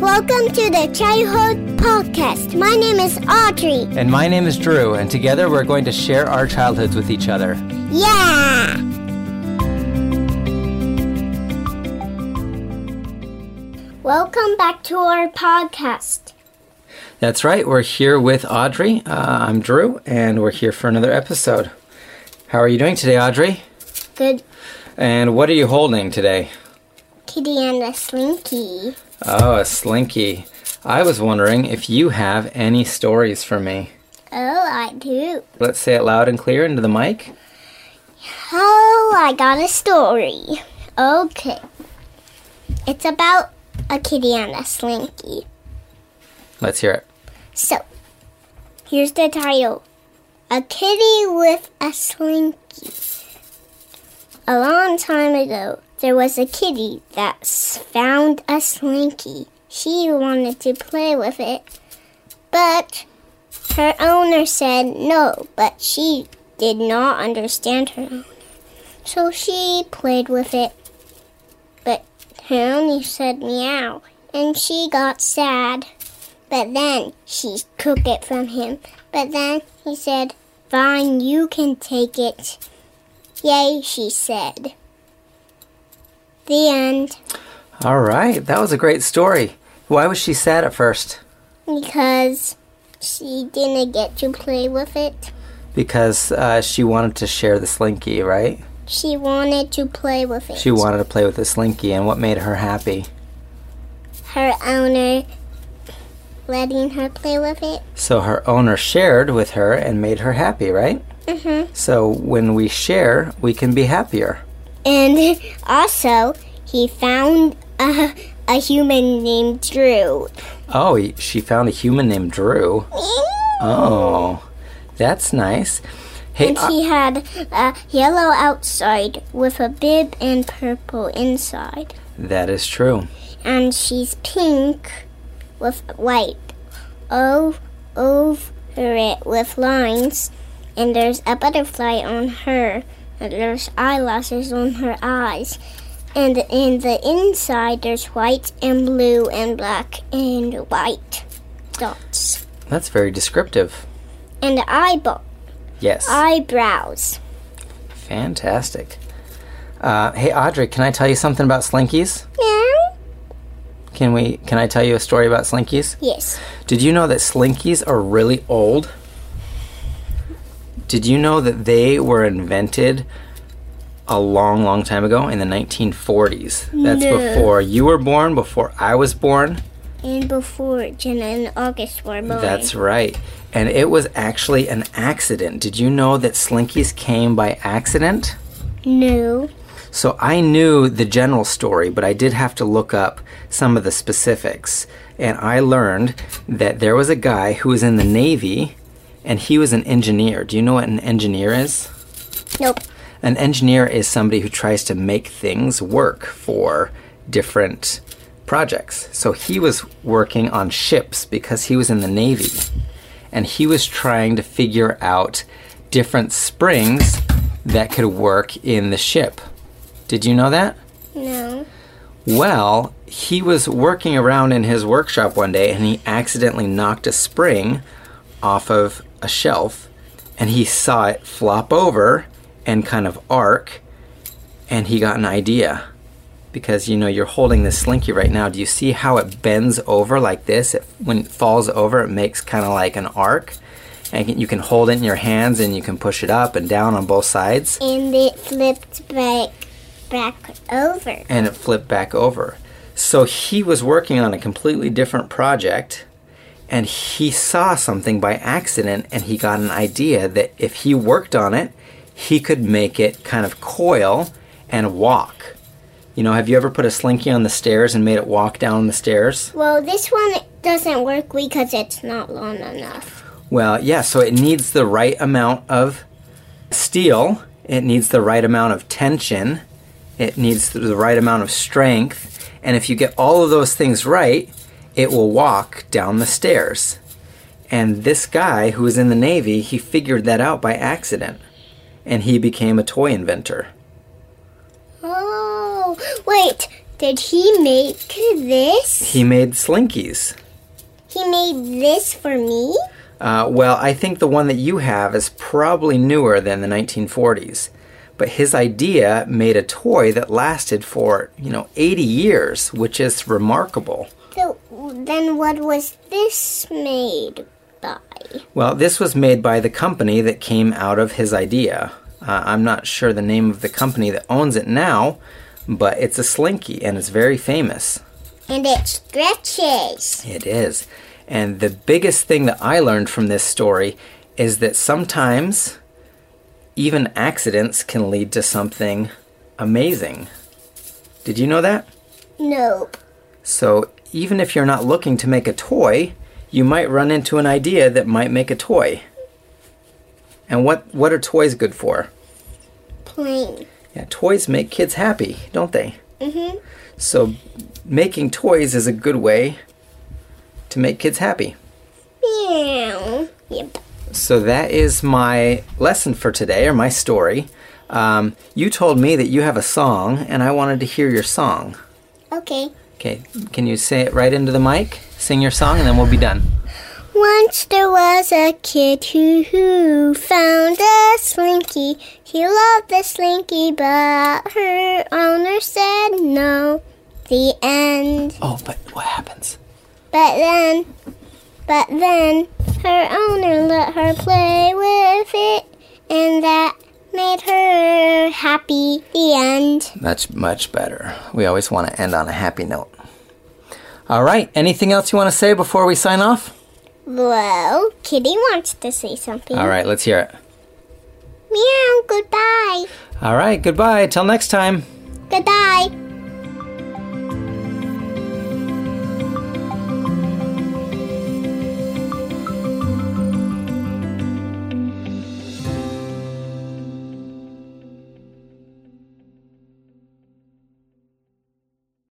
Welcome to the Childhood Podcast. My name is Audrey. And my name is Drew, and together we're going to share our childhoods with each other. Yeah! Welcome back to our podcast. That's right, we're here with Audrey. Uh, I'm Drew, and we're here for another episode. How are you doing today, Audrey? Good And what are you holding today? kitty and a slinky. Oh, a slinky. I was wondering if you have any stories for me. Oh, I do. Let's say it loud and clear into the mic. Oh, I got a story. Okay. It's about a kitty and a slinky. Let's hear it. So, here's the title A Kitty with a Slinky. A long time ago, there was a kitty that found a slinky. She wanted to play with it, but her owner said no, but she did not understand her owner. So she played with it, but her owner said meow, and she got sad. But then she took it from him. But then he said, Fine, you can take it. Yay, she said. The end. All right, that was a great story. Why was she sad at first? Because she didn't get to play with it. Because uh, she wanted to share the slinky, right? She wanted to play with it. She wanted to play with the slinky, and what made her happy? Her owner letting her play with it. So her owner shared with her and made her happy, right? Mm-hmm. So when we share, we can be happier. And also, he found a, a human named Drew. Oh, he- she found a human named Drew. Oh, that's nice. Hey, And uh, he had a yellow outside with a bib and purple inside. that is true. And she's pink with white. O over it with lines. And there's a butterfly on her. And there's eyelashes on her eyes. And in the inside there's white and blue and black and white dots. That's very descriptive. And eyeball Yes. eyebrows. Fantastic. Uh, hey, Audrey, can I tell you something about slinkies? Yeah. Can we? Can I tell you a story about slinkies? Yes. Did you know that slinkies are really old? Did you know that they were invented a long, long time ago in the 1940s? That's No. before you were born, before I was born. And before Jenna and August were born. That's right. And it was actually an accident. Did you know that slinkies came by accident? no. So I knew the general story, but I did have to look up some of the specifics. And I learned that there was a guy who was in the Navy and he was an engineer. Do you know what an engineer is? Nope. An engineer is somebody who tries to make things work for different projects. So he was working on ships because he was in the Navy. And he was trying to figure out different springs that could work in the ship. Did you know that? No. Well, he was working around in his workshop one day and he accidentally knocked a spring off of a shelf and he saw it flop over and kind of arc and he got an idea. Because you know you're holding this slinky right now. Do you see how it bends over like this? It, when it falls over, it makes kind of like an arc. And you can hold it in your hands and you can push it up and down on both sides. And it flipped back back over. and it flipped back over. So he was working on a completely different project and he saw something by accident and he got an idea that if he worked on it, he could make it kind of coil and walk. You know, have you ever put a slinky on the stairs and made it walk down the stairs? Well, this one doesn't work because it's not long enough. Well, yeah, so it needs the right amount of steel, it needs the right amount of tension, it needs the right amount of strength, and if you get all of those things right, it will walk down the stairs. And this guy who was in the Navy, he figured that out by accident. And he became a toy inventor. Oh, wait. Did he make this? He made slinkies. He made this for me? Uh, well, I think the one that you have is probably newer than the 1940s. But his idea made a toy that lasted for, you know, 80 years, which is remarkable. Then what was this made by? Well, this was made by the company that came out of his idea. Uh, I'm not sure the name of the company that owns it now, but it's a slinky and it's very famous. And it stretches. It is. And the biggest thing that I learned from this story is that sometimes even accidents can lead to something amazing. Did you know that? Nope. So, even if you're not looking to make a toy, you might run into an idea that might make a toy. And what, what are toys good for? Plain. Yeah, toys make kids happy, don't they? Mm-hmm. So, making toys is a good way to make kids happy. Meow. Yep. So, that is my lesson for today, or my story. Um, you told me that you have a song, and I wanted to hear your song. Okay. Okay, can you say it right into the mic? Sing your song, and then we'll be done. Once there was a kid who, who found a slinky. He loved the slinky, but her owner said no. The end. Oh, but what happens? But then, but then, her owner let her play with it, and that made her happy. The end. That's much better. We always want to end on a happy note. All right, anything else you want to say before we sign off? Well, Kitty wants to say something. All right, let's hear it. Meow, goodbye. All right, goodbye. Till next time.